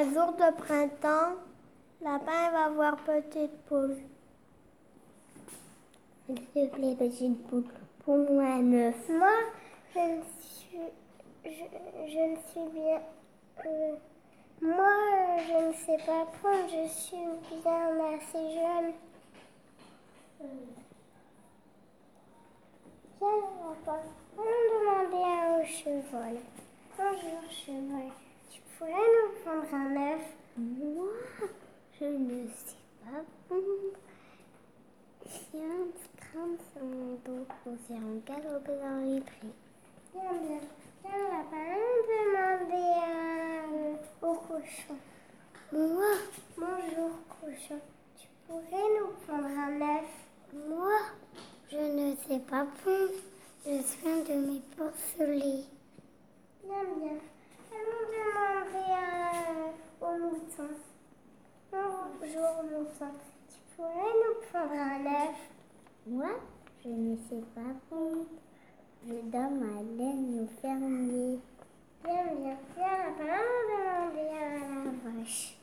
Un jour de printemps, Lapin va voir Petite Poule. S'il te plaît, Petite Poule, pour moi un œuf. Moi, je suis, je, ne suis bien... Euh, moi, je ne sais pas prendre, je suis bien assez jeune. Viens, papa, allons demander au cheval. Bonjour, cheval. Pourrais nous prendre un œuf? Moi, je ne sais pas un crâne sur mon dos pour un galoper dans les prés. Viens, bien. Viens, lapin, allons demander à- au cochon. Moi, Bonjour, cochon. Tu pourrais nous prendre un œuf? Moi, je ne sais pas prendre. Je viens de me porceler. Bien, bien. Allons demander à- au mouton. Bonjour, mouton. Pourrais nous prendre un œuf Moi, je ne sais pas prendre. Je donne ma laine au fermier. Bien, bien. Allons demander à la vache.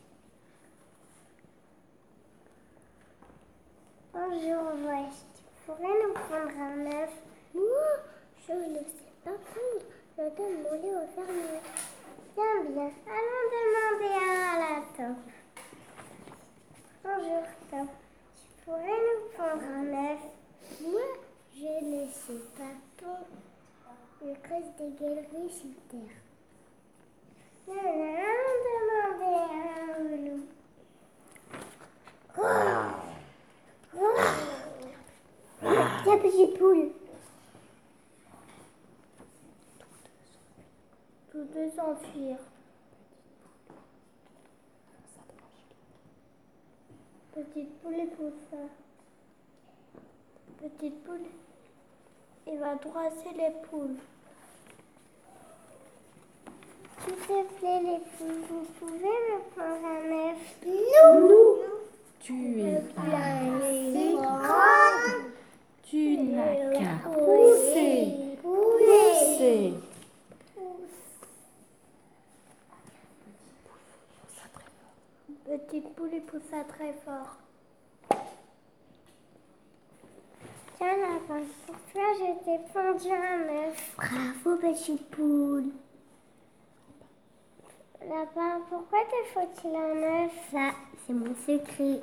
Bonjour, vache. Tu pourrais nous prendre un œuf? Moi, je ne sais pas prendre. Je donne mon lait au fermier. Bien, bien. Allons demander à la taupe. Bonjour, taupe. Tu pourrais nous prendre un œuf Moi, je ne sais pas prendre. Je creuse des galeries sur terre. Bien, bien. Allons demander à un loup. Petite poule. Tous deux s'enfuir. Petite poule et poussin. Petite poule, il va droisser les poules. S'il te plaît, les poules, vous pouvez me prendre un œuf Nous, tu es assez grande. Tu n'as qu'à pousser, pousser. Petite poule, il poussa très fort. Tiens, lapin, pour toi, je t'ai pendu un œuf. Bravo, petite poule. Pourquoi te faut-il un œuf? Ça, c'est mon secret.